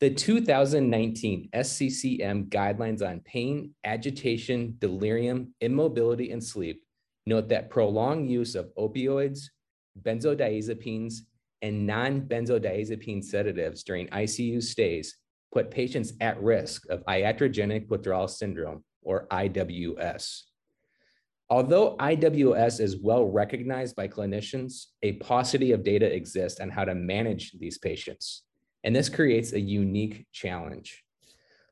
The 2019 SCCM guidelines on pain, agitation, delirium, immobility, and sleep note that prolonged use of opioids, benzodiazepines, and non benzodiazepine sedatives during ICU stays put patients at risk of iatrogenic withdrawal syndrome, or IWS. Although IWS is well recognized by clinicians, a paucity of data exists on how to manage these patients and this creates a unique challenge.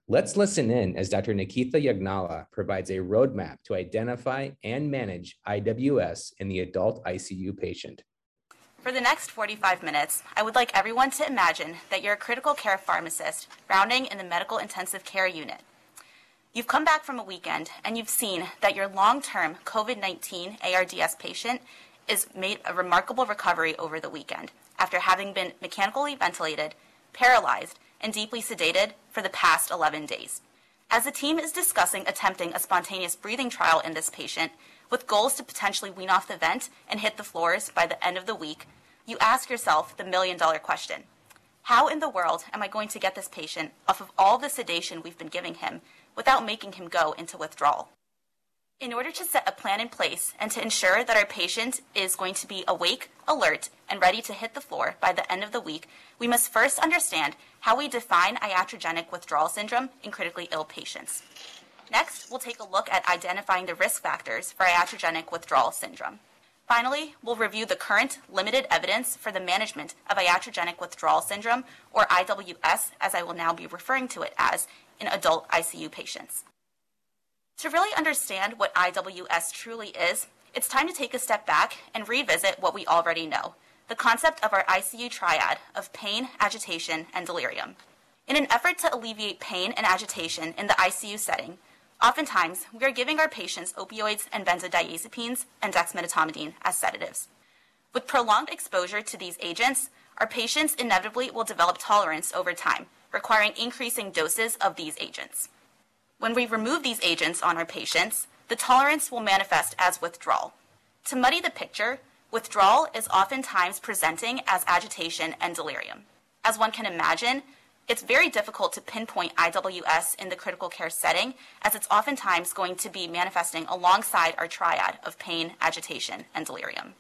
Let's listen in as Dr. Nikita Yagnala provides a roadmap to identify and manage IWS in the adult ICU patient. For the next 45 minutes, I would like everyone to imagine that you're a critical care pharmacist rounding in the medical intensive care unit. You've come back from a weekend and you've seen that your long term COVID 19 ARDS patient is made a remarkable recovery over the weekend after having been mechanically ventilated paralyzed, and deeply sedated for the past 11 days. As the team is discussing attempting a spontaneous breathing trial in this patient, with goals to potentially wean off the vent and hit the floors by the end of the week, you ask yourself the million dollar question How in the world am I going to get this patient off of all the sedation we've been giving him without making him go into withdrawal? In order to set a plan in place and to ensure that our patient is going to be awake, alert, and ready to hit the floor by the end of the week, we must first understand how we define iatrogenic withdrawal syndrome in critically ill patients. Next, we'll take a look at identifying the risk factors for iatrogenic withdrawal syndrome. Finally, we'll review the current limited evidence for the management of iatrogenic withdrawal syndrome, or IWS, as I will now be referring to it as, in adult ICU patients. To really understand what IWS truly is, it's time to take a step back and revisit what we already know the concept of our ICU triad of pain, agitation, and delirium. In an effort to alleviate pain and agitation in the ICU setting, oftentimes we are giving our patients opioids and benzodiazepines and dexmedetomidine as sedatives. With prolonged exposure to these agents, our patients inevitably will develop tolerance over time, requiring increasing doses of these agents. When we remove these agents on our patients, the tolerance will manifest as withdrawal. To muddy the picture, withdrawal is oftentimes presenting as agitation and delirium. As one can imagine, it's very difficult to pinpoint IWS in the critical care setting, as it's oftentimes going to be manifesting alongside our triad of pain, agitation, and delirium.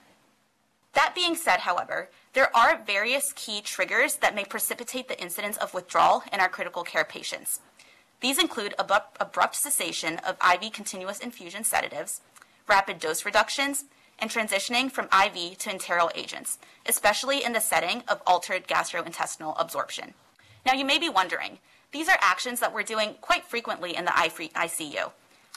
That being said, however, there are various key triggers that may precipitate the incidence of withdrawal in our critical care patients. These include abrupt, abrupt cessation of IV continuous infusion sedatives, rapid dose reductions, and transitioning from IV to enteral agents, especially in the setting of altered gastrointestinal absorption. Now, you may be wondering, these are actions that we're doing quite frequently in the ICU.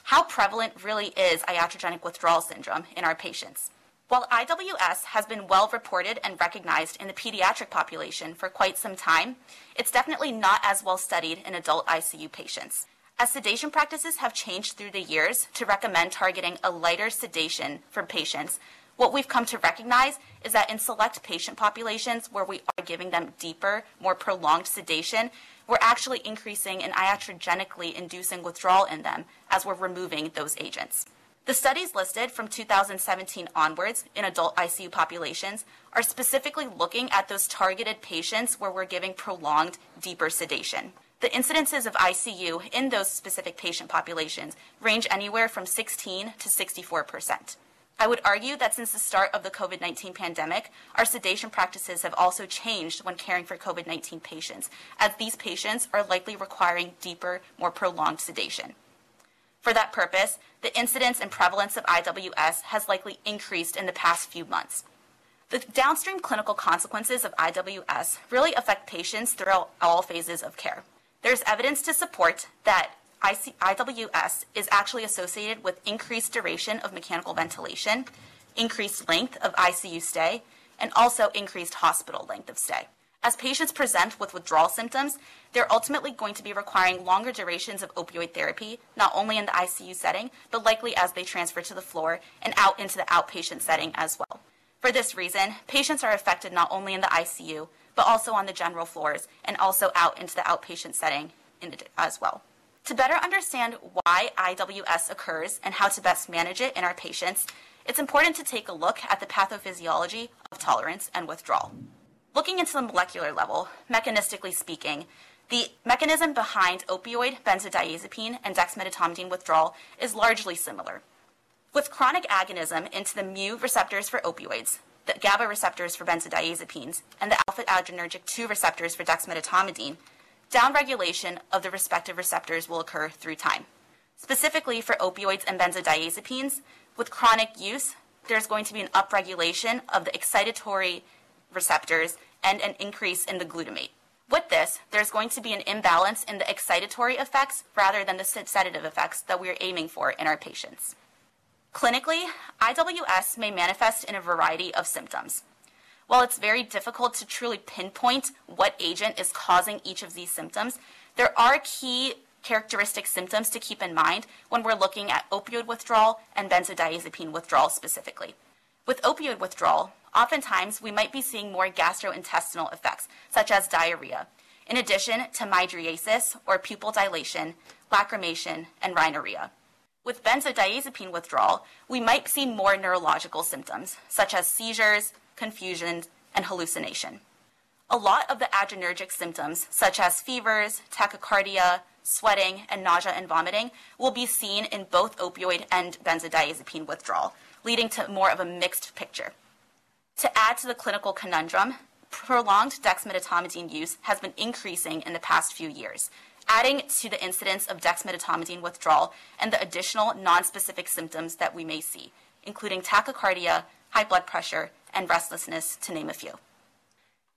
How prevalent really is iatrogenic withdrawal syndrome in our patients? While IWS has been well reported and recognized in the pediatric population for quite some time, it's definitely not as well studied in adult ICU patients. As sedation practices have changed through the years to recommend targeting a lighter sedation for patients, what we've come to recognize is that in select patient populations where we are giving them deeper, more prolonged sedation, we're actually increasing and iatrogenically inducing withdrawal in them as we're removing those agents. The studies listed from 2017 onwards in adult ICU populations are specifically looking at those targeted patients where we're giving prolonged, deeper sedation. The incidences of ICU in those specific patient populations range anywhere from 16 to 64 percent. I would argue that since the start of the COVID 19 pandemic, our sedation practices have also changed when caring for COVID 19 patients, as these patients are likely requiring deeper, more prolonged sedation. For that purpose, the incidence and prevalence of IWS has likely increased in the past few months. The downstream clinical consequences of IWS really affect patients throughout all phases of care. There's evidence to support that IWS is actually associated with increased duration of mechanical ventilation, increased length of ICU stay, and also increased hospital length of stay. As patients present with withdrawal symptoms, they're ultimately going to be requiring longer durations of opioid therapy, not only in the ICU setting, but likely as they transfer to the floor and out into the outpatient setting as well. For this reason, patients are affected not only in the ICU, but also on the general floors and also out into the outpatient setting as well. To better understand why IWS occurs and how to best manage it in our patients, it's important to take a look at the pathophysiology of tolerance and withdrawal. Looking into the molecular level, mechanistically speaking, the mechanism behind opioid, benzodiazepine, and dexmedetomidine withdrawal is largely similar. With chronic agonism into the mu receptors for opioids, the GABA receptors for benzodiazepines, and the alpha adrenergic 2 receptors for dexmedetomidine, downregulation of the respective receptors will occur through time. Specifically for opioids and benzodiazepines, with chronic use, there's going to be an upregulation of the excitatory receptors and an increase in the glutamate. With this, there's going to be an imbalance in the excitatory effects rather than the sedative effects that we're aiming for in our patients. Clinically, IWS may manifest in a variety of symptoms. While it's very difficult to truly pinpoint what agent is causing each of these symptoms, there are key characteristic symptoms to keep in mind when we're looking at opioid withdrawal and benzodiazepine withdrawal specifically. With opioid withdrawal, oftentimes we might be seeing more gastrointestinal effects, such as diarrhea, in addition to mydriasis or pupil dilation, lacrimation, and rhinorrhea. With benzodiazepine withdrawal, we might see more neurological symptoms, such as seizures, confusion, and hallucination. A lot of the adrenergic symptoms, such as fevers, tachycardia, sweating, and nausea and vomiting, will be seen in both opioid and benzodiazepine withdrawal, leading to more of a mixed picture. To add to the clinical conundrum, prolonged dexmedetomidine use has been increasing in the past few years, adding to the incidence of dexmedetomidine withdrawal and the additional nonspecific symptoms that we may see, including tachycardia, high blood pressure, and restlessness, to name a few.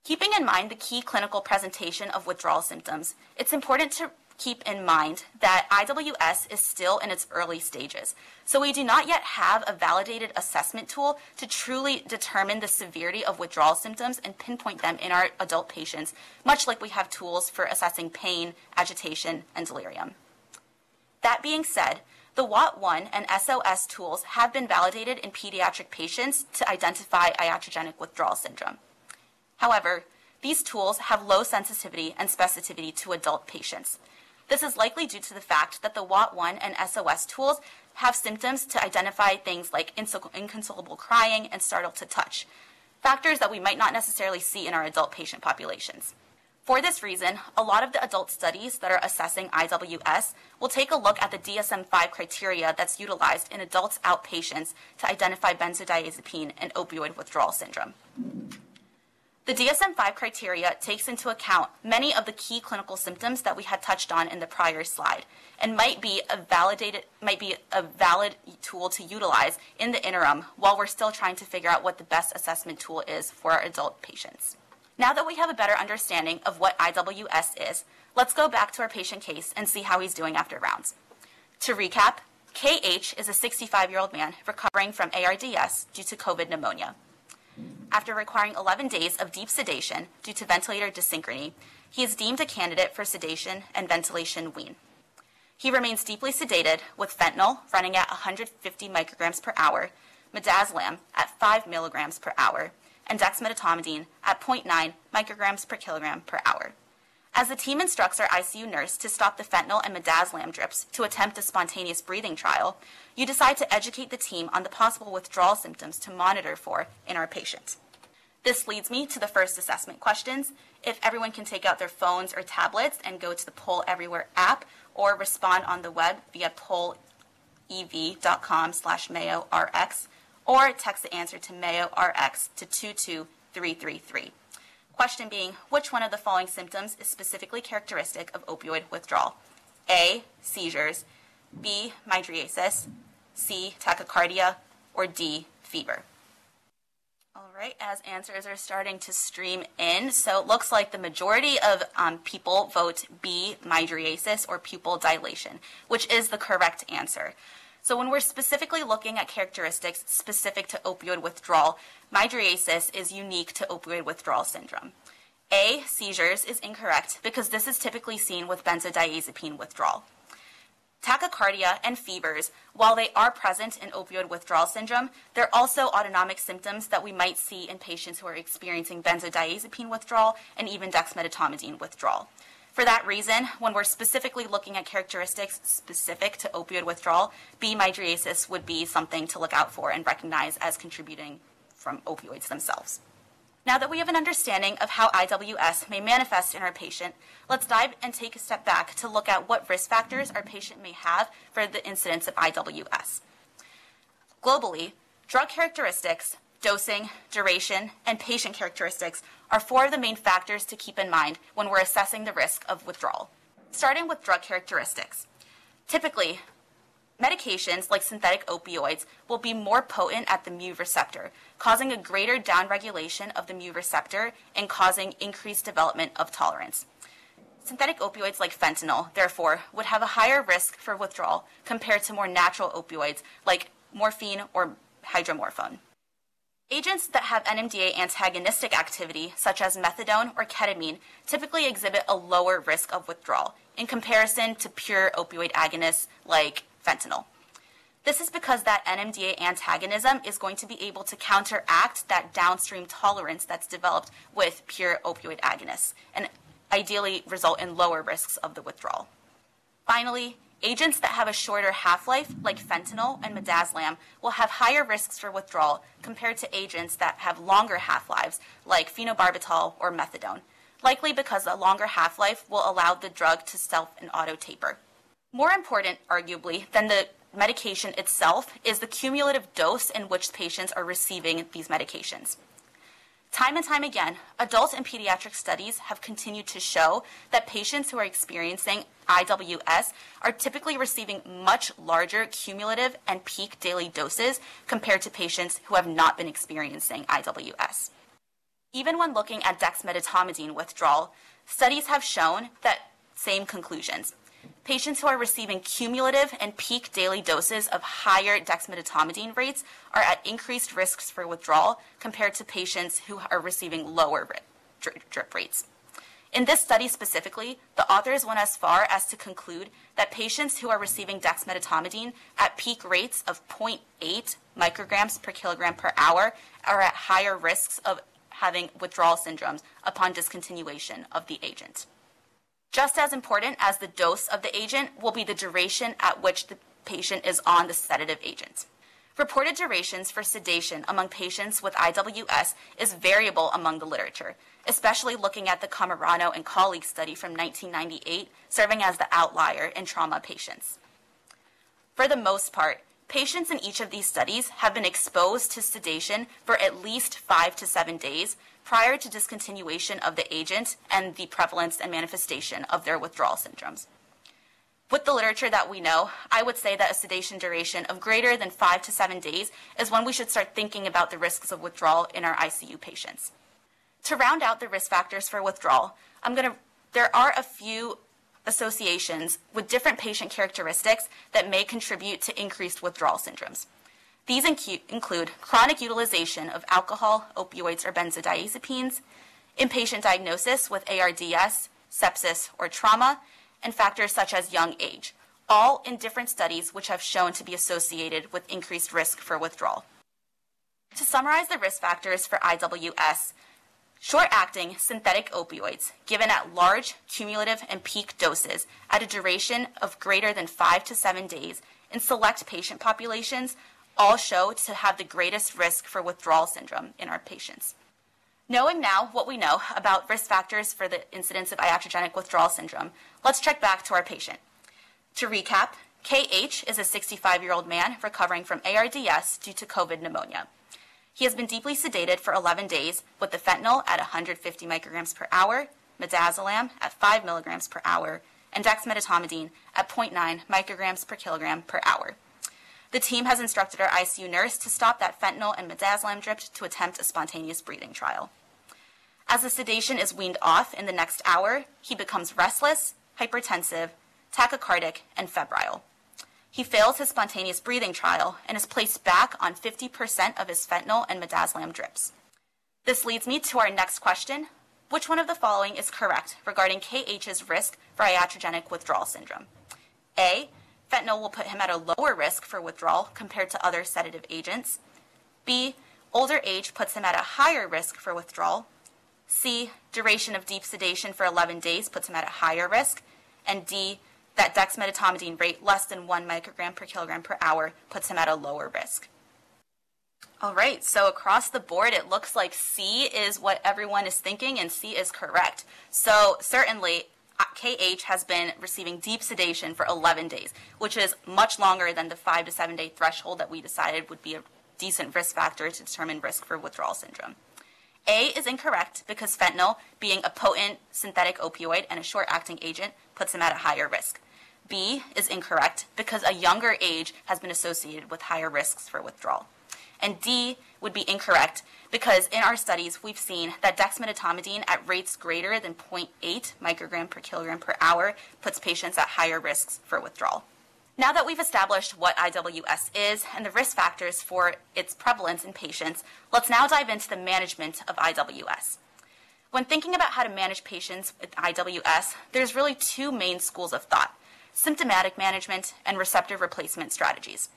Keeping in mind the key clinical presentation of withdrawal symptoms, it's important to keep in mind that IWS is still in its early stages, so we do not yet have a validated assessment tool to truly determine the severity of withdrawal symptoms and pinpoint them in our adult patients, much like we have tools for assessing pain, agitation, and delirium. That being said, the WAT1 and SOS tools have been validated in pediatric patients to identify iatrogenic withdrawal syndrome. However, these tools have low sensitivity and specificity to adult patients. This is likely due to the fact that the WAT1 and SOS tools have symptoms to identify things like inconsolable crying and startle to touch, factors that we might not necessarily see in our adult patient populations. For this reason, a lot of the adult studies that are assessing IWS will take a look at the DSM 5 criteria that's utilized in adults outpatients to identify benzodiazepine and opioid withdrawal syndrome. The DSM 5 criteria takes into account many of the key clinical symptoms that we had touched on in the prior slide and might be a validated might be a valid tool to utilize in the interim while we're still trying to figure out what the best assessment tool is for our adult patients. Now that we have a better understanding of what IWS is, let's go back to our patient case and see how he's doing after rounds. To recap, KH is a 65 year old man recovering from ARDS due to COVID pneumonia. After requiring 11 days of deep sedation due to ventilator dyssynchrony, he is deemed a candidate for sedation and ventilation wean. He remains deeply sedated with fentanyl running at 150 micrograms per hour, midazolam at 5 milligrams per hour, and dexmedetomidine at 0.9 micrograms per kilogram per hour. As the team instructs our ICU nurse to stop the fentanyl and midazolam drips to attempt a spontaneous breathing trial, you decide to educate the team on the possible withdrawal symptoms to monitor for in our patient. This leads me to the first assessment questions. If everyone can take out their phones or tablets and go to the Poll Everywhere app or respond on the web via pollev.com slash mayo rx or text the answer to Mayo RX to 22333. Question being, which one of the following symptoms is specifically characteristic of opioid withdrawal? A. Seizures. B. Mydriasis. C. Tachycardia. Or D. Fever. All right, as answers are starting to stream in, so it looks like the majority of um, people vote B, mydriasis, or pupil dilation, which is the correct answer. So when we're specifically looking at characteristics specific to opioid withdrawal, mydriasis is unique to opioid withdrawal syndrome. A, seizures is incorrect because this is typically seen with benzodiazepine withdrawal. Tachycardia and fevers, while they are present in opioid withdrawal syndrome, they're also autonomic symptoms that we might see in patients who are experiencing benzodiazepine withdrawal and even dexmedetomidine withdrawal. For that reason, when we're specifically looking at characteristics specific to opioid withdrawal, B mydriasis would be something to look out for and recognize as contributing from opioids themselves. Now that we have an understanding of how IWS may manifest in our patient, let's dive and take a step back to look at what risk factors our patient may have for the incidence of IWS. Globally, drug characteristics, dosing, duration, and patient characteristics are four of the main factors to keep in mind when we're assessing the risk of withdrawal. Starting with drug characteristics. Typically, medications like synthetic opioids will be more potent at the mu receptor, causing a greater downregulation of the mu receptor and causing increased development of tolerance. Synthetic opioids like fentanyl, therefore, would have a higher risk for withdrawal compared to more natural opioids like morphine or hydromorphone. Agents that have NMDA antagonistic activity, such as methadone or ketamine, typically exhibit a lower risk of withdrawal in comparison to pure opioid agonists like fentanyl. This is because that NMDA antagonism is going to be able to counteract that downstream tolerance that's developed with pure opioid agonists and ideally result in lower risks of the withdrawal. Finally, Agents that have a shorter half life, like fentanyl and midazolam, will have higher risks for withdrawal compared to agents that have longer half lives, like phenobarbital or methadone, likely because a longer half life will allow the drug to self and auto taper. More important, arguably, than the medication itself is the cumulative dose in which patients are receiving these medications. Time and time again, adult and pediatric studies have continued to show that patients who are experiencing IWS are typically receiving much larger cumulative and peak daily doses compared to patients who have not been experiencing IWS. Even when looking at dexmedetomidine withdrawal, studies have shown that same conclusions. Patients who are receiving cumulative and peak daily doses of higher dexmedetomidine rates are at increased risks for withdrawal compared to patients who are receiving lower drip rates. In this study specifically, the authors went as far as to conclude that patients who are receiving dexmedetomidine at peak rates of 0.8 micrograms per kilogram per hour are at higher risks of having withdrawal syndromes upon discontinuation of the agent. Just as important as the dose of the agent will be the duration at which the patient is on the sedative agent. Reported durations for sedation among patients with IWS is variable among the literature, especially looking at the Cammarano and colleagues study from 1998, serving as the outlier in trauma patients. For the most part, patients in each of these studies have been exposed to sedation for at least five to seven days prior to discontinuation of the agent and the prevalence and manifestation of their withdrawal syndromes. With the literature that we know, I would say that a sedation duration of greater than five to seven days is when we should start thinking about the risks of withdrawal in our ICU patients. To round out the risk factors for withdrawal, I'm going to there are a few associations with different patient characteristics that may contribute to increased withdrawal syndromes. These include chronic utilization of alcohol, opioids, or benzodiazepines, inpatient diagnosis with ARDS, sepsis, or trauma, and factors such as young age, all in different studies which have shown to be associated with increased risk for withdrawal. To summarize the risk factors for IWS, short acting synthetic opioids given at large, cumulative, and peak doses at a duration of greater than five to seven days in select patient populations all show to have the greatest risk for withdrawal syndrome in our patients. Knowing now what we know about risk factors for the incidence of iatrogenic withdrawal syndrome, let's check back to our patient. To recap, KH is a 65 year old man recovering from ARDS due to COVID pneumonia. He has been deeply sedated for 11 days with the fentanyl at 150 micrograms per hour, midazolam at 5 milligrams per hour, and dexmedetomidine at 0.9 micrograms per kilogram per hour. The team has instructed our ICU nurse to stop that fentanyl and midazolam drip to attempt a spontaneous breathing trial. As the sedation is weaned off in the next hour, he becomes restless, hypertensive, tachycardic, and febrile. He fails his spontaneous breathing trial and is placed back on 50% of his fentanyl and midazolam drips. This leads me to our next question which one of the following is correct regarding KH's risk for iatrogenic withdrawal syndrome? A. Fentanyl will put him at a lower risk for withdrawal compared to other sedative agents. B. Older age puts him at a higher risk for withdrawal. C. Duration of deep sedation for 11 days puts him at a higher risk. And D. That dexmedetomidine rate less than 1 microgram per kilogram per hour puts him at a lower risk. All right, so across the board, it looks like C is what everyone is thinking, and C is correct. So certainly, KH has been receiving deep sedation for 11 days, which is much longer than the five to seven day threshold that we decided would be a decent risk factor to determine risk for withdrawal syndrome. A is incorrect because fentanyl, being a potent synthetic opioid and a short acting agent, puts him at a higher risk. B is incorrect because a younger age has been associated with higher risks for withdrawal. And D would be incorrect because in our studies we've seen that dexmedetomidine at rates greater than 0.8 microgram per kilogram per hour puts patients at higher risks for withdrawal. Now that we've established what IWS is and the risk factors for its prevalence in patients, let's now dive into the management of IWS. When thinking about how to manage patients with IWS, there's really two main schools of thought symptomatic management and receptor replacement strategies.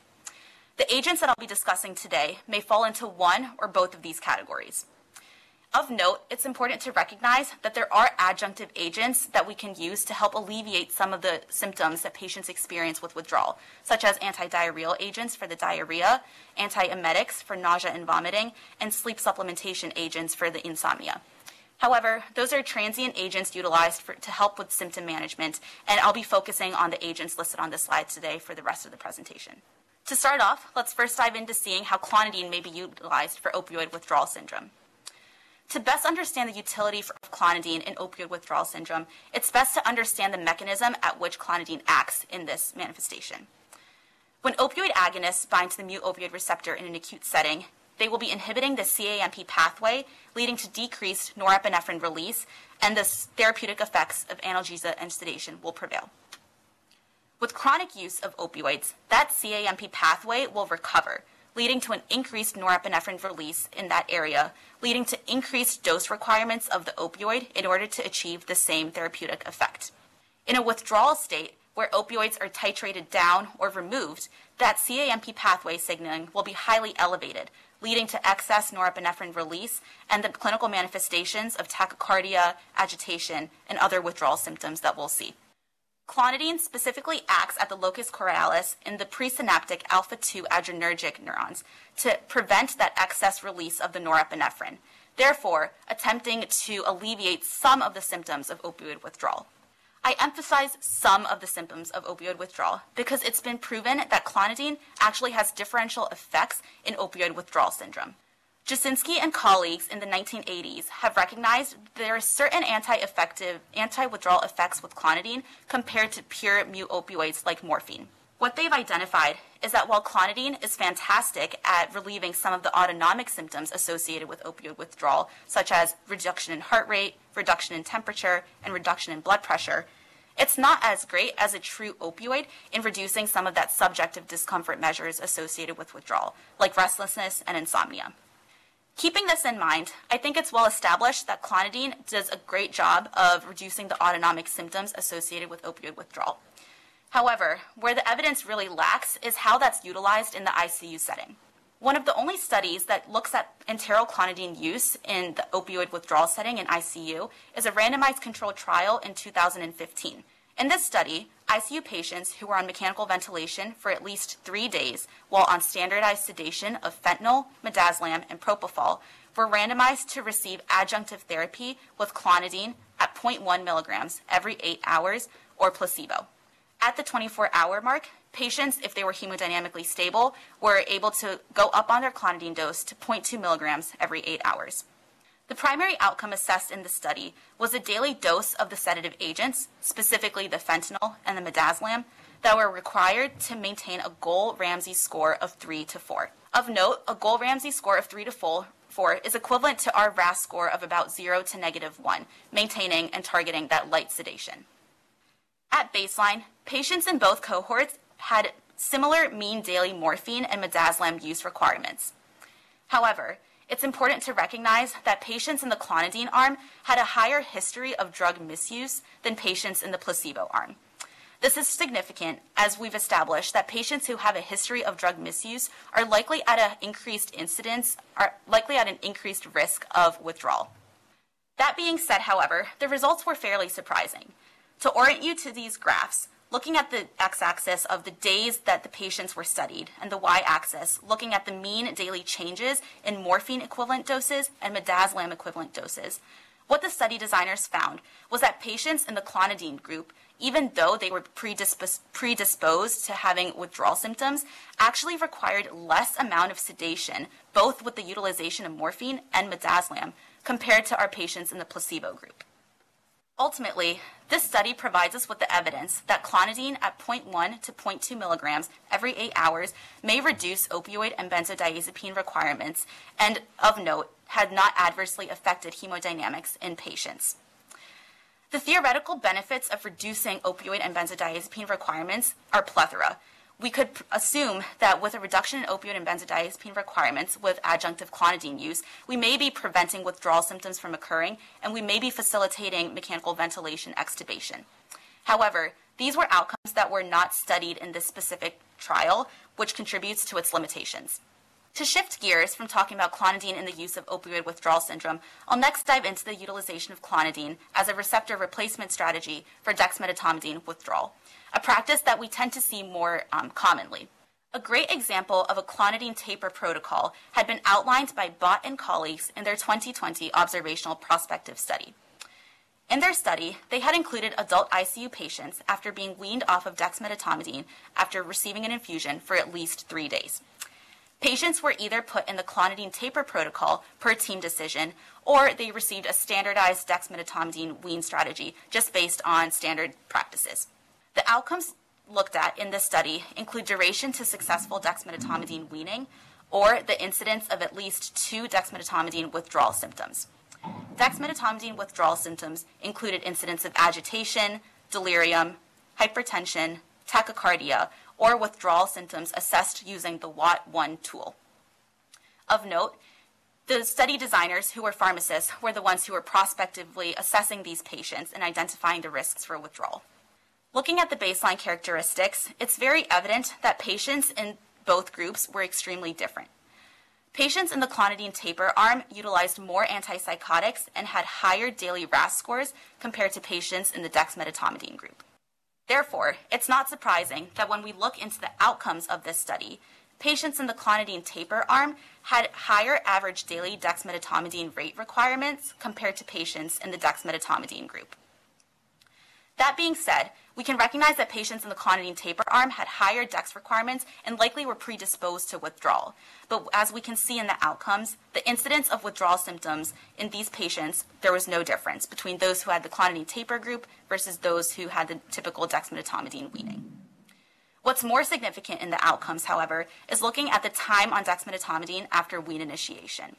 The agents that I'll be discussing today may fall into one or both of these categories. Of note, it's important to recognize that there are adjunctive agents that we can use to help alleviate some of the symptoms that patients experience with withdrawal, such as antidiarrheal agents for the diarrhea, antiemetics for nausea and vomiting, and sleep supplementation agents for the insomnia. However, those are transient agents utilized for, to help with symptom management, and I'll be focusing on the agents listed on the slide today for the rest of the presentation. To start off, let's first dive into seeing how clonidine may be utilized for opioid withdrawal syndrome. To best understand the utility of clonidine in opioid withdrawal syndrome, it's best to understand the mechanism at which clonidine acts in this manifestation. When opioid agonists bind to the mu opioid receptor in an acute setting, they will be inhibiting the CAMP pathway, leading to decreased norepinephrine release, and the therapeutic effects of analgesia and sedation will prevail. With chronic use of opioids, that CAMP pathway will recover, leading to an increased norepinephrine release in that area, leading to increased dose requirements of the opioid in order to achieve the same therapeutic effect. In a withdrawal state, where opioids are titrated down or removed, that CAMP pathway signaling will be highly elevated, leading to excess norepinephrine release and the clinical manifestations of tachycardia, agitation, and other withdrawal symptoms that we'll see. Clonidine specifically acts at the locus coeruleus in the presynaptic alpha 2 adrenergic neurons to prevent that excess release of the norepinephrine, therefore, attempting to alleviate some of the symptoms of opioid withdrawal. I emphasize some of the symptoms of opioid withdrawal because it's been proven that clonidine actually has differential effects in opioid withdrawal syndrome. Jasinski and colleagues in the 1980s have recognized there are certain anti-effective, anti-withdrawal effects with clonidine compared to pure mu opioids like morphine. What they've identified is that while clonidine is fantastic at relieving some of the autonomic symptoms associated with opioid withdrawal, such as reduction in heart rate, reduction in temperature, and reduction in blood pressure, it's not as great as a true opioid in reducing some of that subjective discomfort measures associated with withdrawal, like restlessness and insomnia. Keeping this in mind, I think it's well established that clonidine does a great job of reducing the autonomic symptoms associated with opioid withdrawal. However, where the evidence really lacks is how that's utilized in the ICU setting. One of the only studies that looks at enteral clonidine use in the opioid withdrawal setting in ICU is a randomized controlled trial in 2015. In this study, ICU patients who were on mechanical ventilation for at least three days while on standardized sedation of fentanyl, midazolam, and propofol were randomized to receive adjunctive therapy with clonidine at 0.1 milligrams every eight hours or placebo. At the 24 hour mark, patients, if they were hemodynamically stable, were able to go up on their clonidine dose to 0.2 milligrams every eight hours. The primary outcome assessed in the study was a daily dose of the sedative agents, specifically the fentanyl and the midazolam, that were required to maintain a goal Ramsay score of 3 to 4. Of note, a goal Ramsay score of 3 to 4 4 is equivalent to our RASS score of about 0 to negative 1, maintaining and targeting that light sedation. At baseline, patients in both cohorts had similar mean daily morphine and midazolam use requirements. However, it's important to recognize that patients in the clonidine arm had a higher history of drug misuse than patients in the placebo arm. This is significant as we've established that patients who have a history of drug misuse are likely at an increased incidence, are likely at an increased risk of withdrawal. That being said, however, the results were fairly surprising. To orient you to these graphs, looking at the x-axis of the days that the patients were studied and the y-axis looking at the mean daily changes in morphine equivalent doses and midazolam equivalent doses, what the study designers found was that patients in the clonidine group, even though they were predispos- predisposed to having withdrawal symptoms, actually required less amount of sedation, both with the utilization of morphine and midazolam, compared to our patients in the placebo group. Ultimately, this study provides us with the evidence that clonidine at 0.1 to 0.2 milligrams every eight hours may reduce opioid and benzodiazepine requirements, and of note, had not adversely affected hemodynamics in patients. The theoretical benefits of reducing opioid and benzodiazepine requirements are plethora, we could assume that with a reduction in opioid and benzodiazepine requirements with adjunctive clonidine use, we may be preventing withdrawal symptoms from occurring and we may be facilitating mechanical ventilation extubation. However, these were outcomes that were not studied in this specific trial, which contributes to its limitations. To shift gears from talking about clonidine and the use of opioid withdrawal syndrome, I'll next dive into the utilization of clonidine as a receptor replacement strategy for dexmedetomidine withdrawal a practice that we tend to see more um, commonly. A great example of a clonidine taper protocol had been outlined by Bott and colleagues in their 2020 observational prospective study. In their study, they had included adult ICU patients after being weaned off of dexmedetomidine after receiving an infusion for at least three days. Patients were either put in the clonidine taper protocol per team decision, or they received a standardized dexmedetomidine wean strategy just based on standard practices. The outcomes looked at in this study include duration to successful dexmedetomidine weaning or the incidence of at least two dexmedetomidine withdrawal symptoms. Dexmedetomidine withdrawal symptoms included incidents of agitation, delirium, hypertension, tachycardia, or withdrawal symptoms assessed using the WAT1 tool. Of note, the study designers, who were pharmacists, were the ones who were prospectively assessing these patients and identifying the risks for withdrawal. Looking at the baseline characteristics, it's very evident that patients in both groups were extremely different. Patients in the clonidine taper arm utilized more antipsychotics and had higher daily RASS scores compared to patients in the dexmedetomidine group. Therefore, it's not surprising that when we look into the outcomes of this study, patients in the clonidine taper arm had higher average daily dexmedetomidine rate requirements compared to patients in the dexmedetomidine group. That being said, we can recognize that patients in the clonidine taper arm had higher DEX requirements and likely were predisposed to withdrawal. But as we can see in the outcomes, the incidence of withdrawal symptoms in these patients, there was no difference between those who had the clonidine taper group versus those who had the typical dexmedetomidine weaning. What's more significant in the outcomes, however, is looking at the time on dexmedetomidine after wean initiation.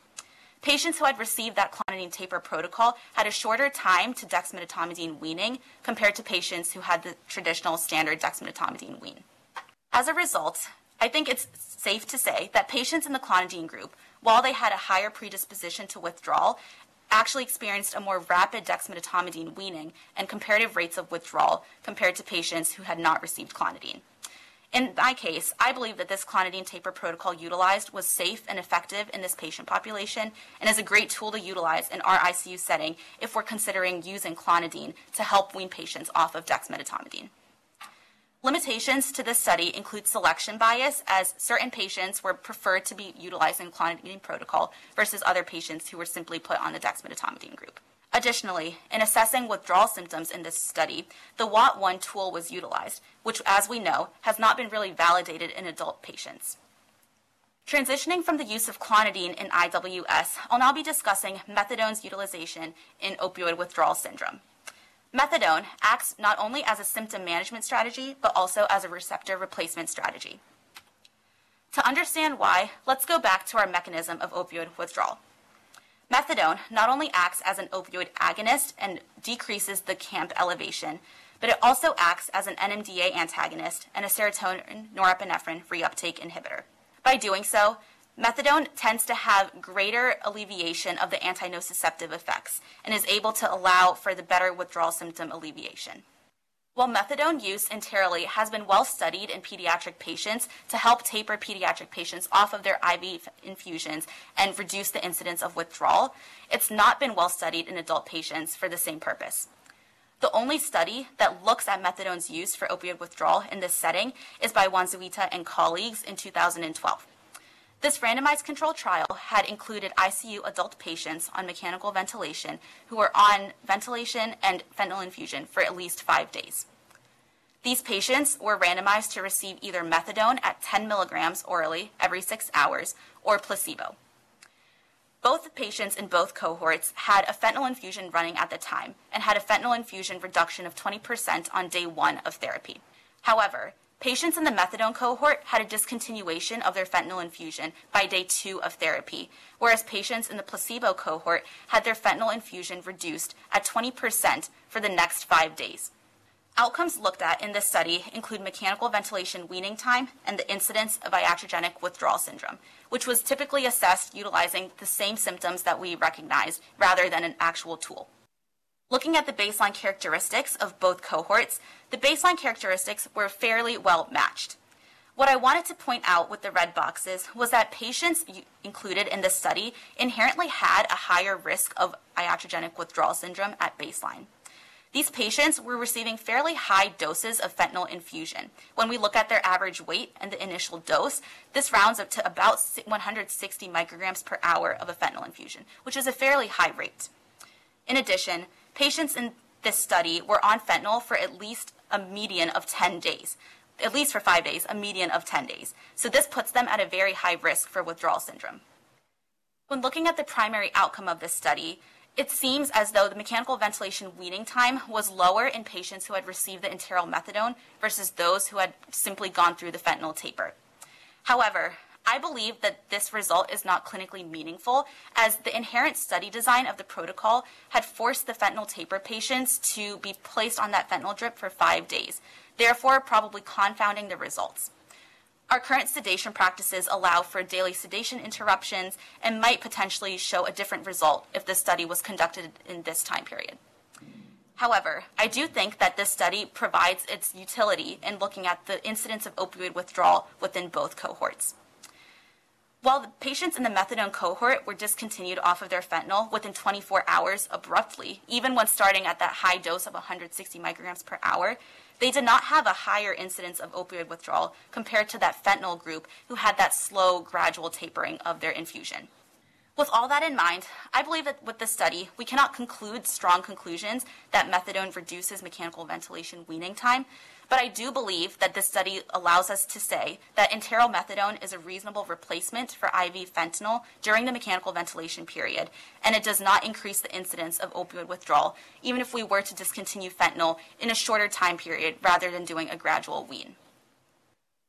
Patients who had received that clonidine taper protocol had a shorter time to dexmedetomidine weaning compared to patients who had the traditional standard dexmedetomidine wean. As a result, I think it's safe to say that patients in the clonidine group, while they had a higher predisposition to withdrawal, actually experienced a more rapid dexmedetomidine weaning and comparative rates of withdrawal compared to patients who had not received clonidine. In my case, I believe that this clonidine taper protocol utilized was safe and effective in this patient population and is a great tool to utilize in our ICU setting if we're considering using clonidine to help wean patients off of dexmedetomidine. Limitations to this study include selection bias, as certain patients were preferred to be utilizing clonidine protocol versus other patients who were simply put on the dexmedetomidine group. Additionally, in assessing withdrawal symptoms in this study, the WAT1 tool was utilized, which, as we know, has not been really validated in adult patients. Transitioning from the use of clonidine in IWS, I'll now be discussing methadone's utilization in opioid withdrawal syndrome. Methadone acts not only as a symptom management strategy, but also as a receptor replacement strategy. To understand why, let's go back to our mechanism of opioid withdrawal. Methadone not only acts as an opioid agonist and decreases the CAMP elevation, but it also acts as an NMDA antagonist and a serotonin norepinephrine reuptake inhibitor. By doing so, Methadone tends to have greater alleviation of the antinociceptive effects and is able to allow for the better withdrawal symptom alleviation. While methadone use enterally has been well studied in pediatric patients to help taper pediatric patients off of their IV infusions and reduce the incidence of withdrawal, it's not been well studied in adult patients for the same purpose. The only study that looks at methadone's use for opioid withdrawal in this setting is by Wanzuita and colleagues in 2012. This randomized controlled trial had included ICU adult patients on mechanical ventilation who were on ventilation and fentanyl infusion for at least five days. These patients were randomized to receive either methadone at 10 milligrams orally every six hours or placebo. Both patients in both cohorts had a fentanyl infusion running at the time and had a fentanyl infusion reduction of 20% on day one of therapy. However, Patients in the methadone cohort had a discontinuation of their fentanyl infusion by day two of therapy, whereas patients in the placebo cohort had their fentanyl infusion reduced at 20% for the next five days. Outcomes looked at in this study include mechanical ventilation weaning time and the incidence of iatrogenic withdrawal syndrome, which was typically assessed utilizing the same symptoms that we recognized rather than an actual tool. Looking at the baseline characteristics of both cohorts, the baseline characteristics were fairly well matched. What I wanted to point out with the red boxes was that patients included in this study inherently had a higher risk of iatrogenic withdrawal syndrome at baseline. These patients were receiving fairly high doses of fentanyl infusion. When we look at their average weight and the initial dose, this rounds up to about 160 micrograms per hour of a fentanyl infusion, which is a fairly high rate. In addition, Patients in this study were on fentanyl for at least a median of 10 days, at least for five days, a median of 10 days. So this puts them at a very high risk for withdrawal syndrome. When looking at the primary outcome of this study, it seems as though the mechanical ventilation weaning time was lower in patients who had received the enteral methadone versus those who had simply gone through the fentanyl taper. However, I believe that this result is not clinically meaningful as the inherent study design of the protocol had forced the fentanyl taper patients to be placed on that fentanyl drip for five days, therefore probably confounding the results. Our current sedation practices allow for daily sedation interruptions and might potentially show a different result if the study was conducted in this time period. However, I do think that this study provides its utility in looking at the incidence of opioid withdrawal within both cohorts. While the patients in the methadone cohort were discontinued off of their fentanyl within 24 hours abruptly, even when starting at that high dose of 160 micrograms per hour, they did not have a higher incidence of opioid withdrawal compared to that fentanyl group who had that slow, gradual tapering of their infusion. With all that in mind, I believe that with this study, we cannot conclude strong conclusions that methadone reduces mechanical ventilation weaning time, but I do believe that this study allows us to say that enteral methadone is a reasonable replacement for IV fentanyl during the mechanical ventilation period, and it does not increase the incidence of opioid withdrawal, even if we were to discontinue fentanyl in a shorter time period rather than doing a gradual wean.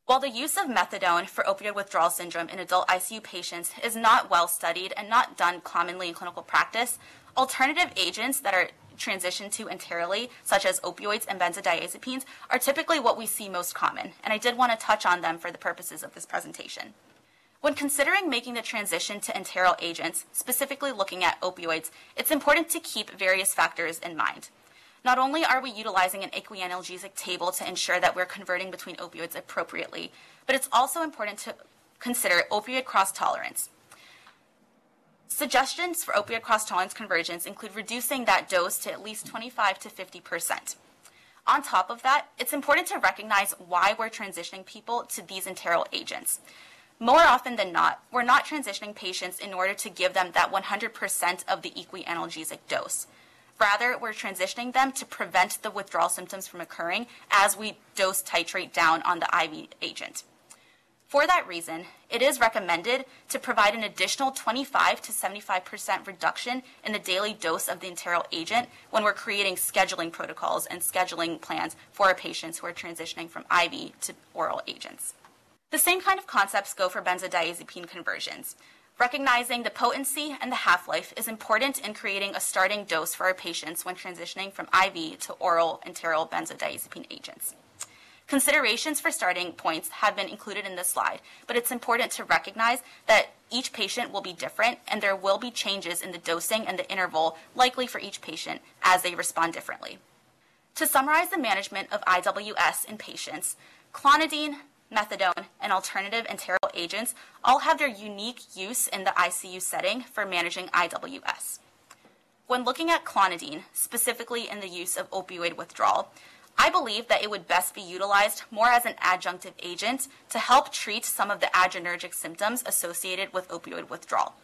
While the use of methadone for opioid withdrawal syndrome in adult ICU patients is not well studied and not done commonly in clinical practice, alternative agents that are transitioned to enterally, such as opioids and benzodiazepines, are typically what we see most common, and I did want to touch on them for the purposes of this presentation. When considering making the transition to enteral agents, specifically looking at opioids, it's important to keep various factors in mind. Not only are we utilizing an equianalgesic table to ensure that we're converting between opioids appropriately, but it's also important to consider opioid cross tolerance. Suggestions for opioid cross tolerance conversions include reducing that dose to at least 25 to 50 percent. On top of that, it's important to recognize why we're transitioning people to these enteral agents. More often than not, we're not transitioning patients in order to give them that 100% of the equianalgesic dose. Rather, we're transitioning them to prevent the withdrawal symptoms from occurring as we dose titrate down on the IV agent. For that reason, it is recommended to provide an additional 25 to 75% reduction in the daily dose of the enteral agent when we're creating scheduling protocols and scheduling plans for our patients who are transitioning from IV to oral agents. The same kind of concepts go for benzodiazepine conversions. Recognizing the potency and the half-life is important in creating a starting dose for our patients when transitioning from IV to oral enteral benzodiazepine agents. Considerations for starting points have been included in this slide, but it's important to recognize that each patient will be different and there will be changes in the dosing and the interval likely for each patient as they respond differently. To summarize the management of IWS in patients, clonidine, methadone, and alternative enteral agents all have their unique use in the ICU setting for managing IWS. When looking at clonidine, specifically in the use of opioid withdrawal, I believe that it would best be utilized more as an adjunctive agent to help treat some of the adrenergic symptoms associated with opioid withdrawal.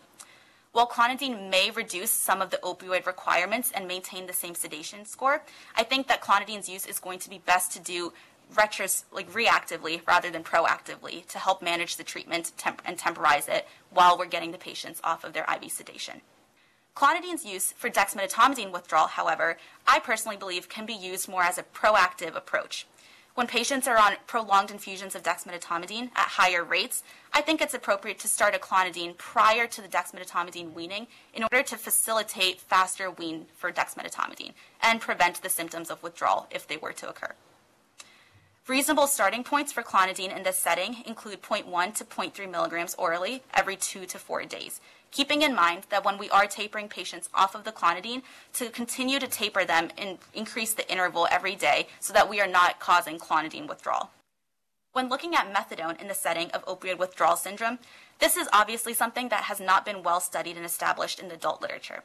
While clonidine may reduce some of the opioid requirements and maintain the same sedation score, I think that clonidine's use is going to be best to do retros like reactively rather than proactively to help manage the treatment temp- and temporize it while we're getting the patients off of their IV sedation. Clonidine's use for dexmedetomidine withdrawal, however, I personally believe can be used more as a proactive approach. When patients are on prolonged infusions of dexmedetomidine at higher rates, I think it's appropriate to start a clonidine prior to the dexmedetomidine weaning in order to facilitate faster wean for dexmedetomidine and prevent the symptoms of withdrawal if they were to occur. Reasonable starting points for clonidine in this setting include 0.1 to 0.3 milligrams orally every two to four days, keeping in mind that when we are tapering patients off of the clonidine, to continue to taper them and increase the interval every day so that we are not causing clonidine withdrawal. When looking at methadone in the setting of opioid withdrawal syndrome, this is obviously something that has not been well studied and established in the adult literature.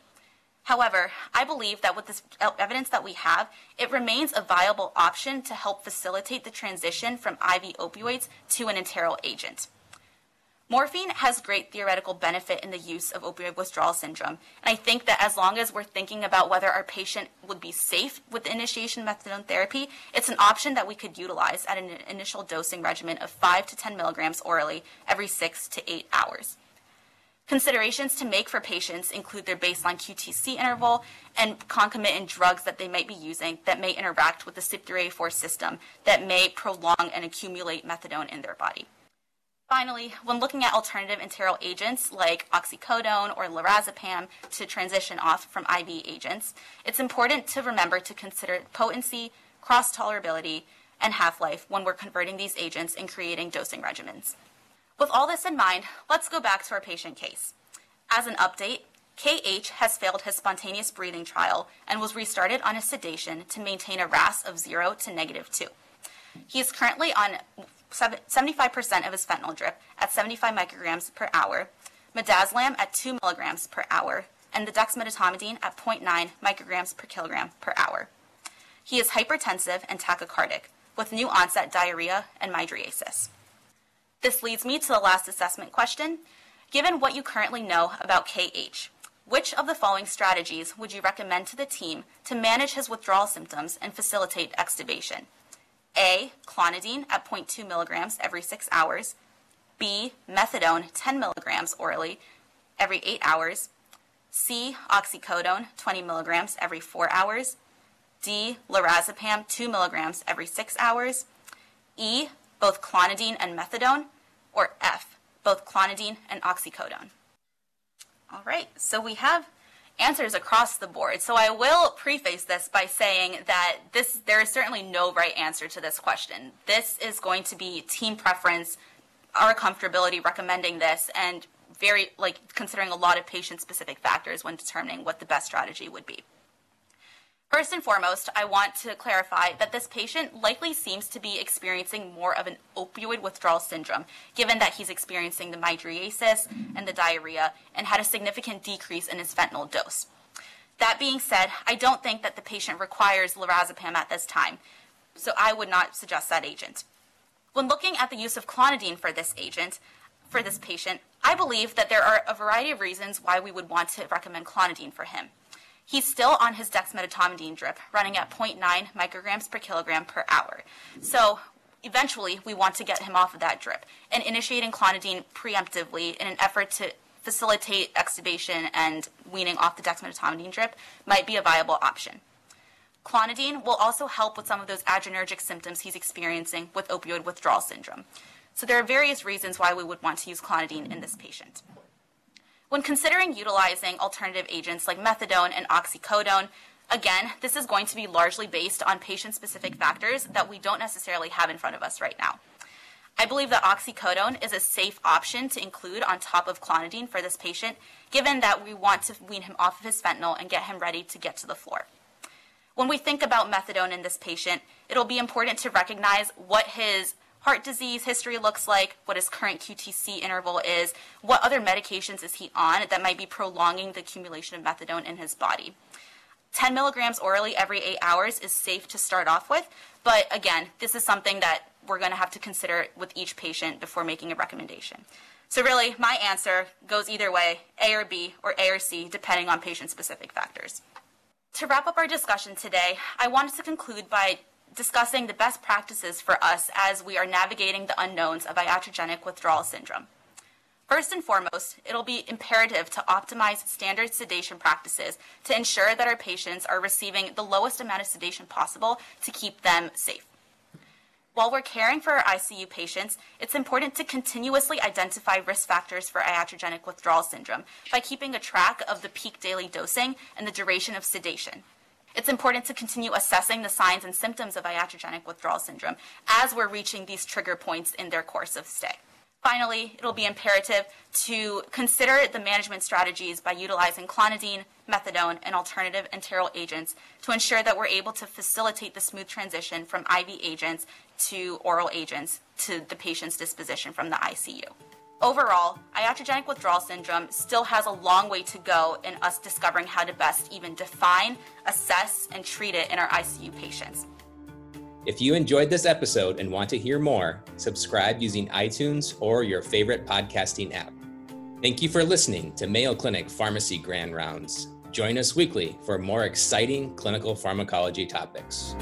However, I believe that with this evidence that we have, it remains a viable option to help facilitate the transition from IV opioids to an enteral agent. Morphine has great theoretical benefit in the use of opioid withdrawal syndrome, and I think that as long as we're thinking about whether our patient would be safe with initiation methadone therapy, it's an option that we could utilize at an initial dosing regimen of 5 to 10 milligrams orally every 6 to 8 hours. Considerations to make for patients include their baseline QTC interval and concomitant drugs that they might be using that may interact with the CYP3A4 system that may prolong and accumulate methadone in their body. Finally, when looking at alternative enteral agents like oxycodone or lorazepam to transition off from IV agents, it's important to remember to consider potency, cross tolerability, and half life when we're converting these agents and creating dosing regimens. With all this in mind, let's go back to our patient case. As an update, KH has failed his spontaneous breathing trial and was restarted on a sedation to maintain a RASS of 0 to negative 2. He is currently on 75% of his fentanyl drip at 75 micrograms per hour, midazolam at 2 milligrams per hour, and the dexmedetomidine at 0.9 micrograms per kilogram per hour. He is hypertensive and tachycardic, with new onset diarrhea and mydriasis. This leads me to the last assessment question. Given what you currently know about KH, which of the following strategies would you recommend to the team to manage his withdrawal symptoms and facilitate extubation? A. Clonidine at 0.2 milligrams every 6 hours. B. Methadone 10 milligrams orally every 8 hours. C. Oxycodone 20 milligrams every 4 hours. D. Lorazepam 2 milligrams every 6 hours. E. Both clonidine and methadone. Or F. Both clonidine and oxycodone. All right, so we have answers across the board. So I will preface this by saying that this there is certainly no right answer to this question. This is going to be team preference, our comfortability recommending this, and very like considering a lot of patient specific factors when determining what the best strategy would be. First and foremost, I want to clarify that this patient likely seems to be experiencing more of an opioid withdrawal syndrome, given that he's experiencing the mydriasis and the diarrhea and had a significant decrease in his fentanyl dose. That being said, I don't think that the patient requires lorazepam at this time, so I would not suggest that agent. When looking at the use of clonidine for this agent, for this patient, I believe that there are a variety of reasons why we would want to recommend clonidine for him. He's still on his dexmedetomidine drip, running at 0.9 micrograms per kilogram per hour. So eventually, we want to get him off of that drip and initiating clonidine preemptively in an effort to facilitate extubation and weaning off the dexmedetomidine drip might be a viable option. Clonidine will also help with some of those adrenergic symptoms he's experiencing with opioid withdrawal syndrome. So there are various reasons why we would want to use clonidine in this patient. When considering utilizing alternative agents like methadone and oxycodone, again, this is going to be largely based on patient specific factors that we don't necessarily have in front of us right now. I believe that oxycodone is a safe option to include on top of clonidine for this patient, given that we want to wean him off of his fentanyl and get him ready to get to the floor. When we think about methadone in this patient, it'll be important to recognize what his heart disease history looks like, what his current QTC interval is, what other medications is he on that might be prolonging the accumulation of methadone in his body. 10 milligrams orally every eight hours is safe to start off with, but again, this is something that we're going to have to consider with each patient before making a recommendation. So really, my answer goes either way, A or B, or A or C, depending on patient-specific factors. To wrap up our discussion today, I wanted to conclude by discussing the best practices for us as we are navigating the unknowns of iatrogenic withdrawal syndrome. First and foremost, it'll be imperative to optimize standard sedation practices to ensure that our patients are receiving the lowest amount of sedation possible to keep them safe. While we're caring for our ICU patients, it's important to continuously identify risk factors for iatrogenic withdrawal syndrome by keeping a track of the peak daily dosing and the duration of sedation. It's important to continue assessing the signs and symptoms of iatrogenic withdrawal syndrome as we're reaching these trigger points in their course of stay. Finally, it'll be imperative to consider the management strategies by utilizing clonidine, methadone, and alternative enteral agents to ensure that we're able to facilitate the smooth transition from IV agents to oral agents to the patient's disposition from the ICU. Overall, iatrogenic withdrawal syndrome still has a long way to go in us discovering how to best even define, assess, and treat it in our ICU patients. If you enjoyed this episode and want to hear more, subscribe using iTunes or your favorite podcasting app. Thank you for listening to Mayo Clinic Pharmacy Grand Rounds. Join us weekly for more exciting clinical pharmacology topics.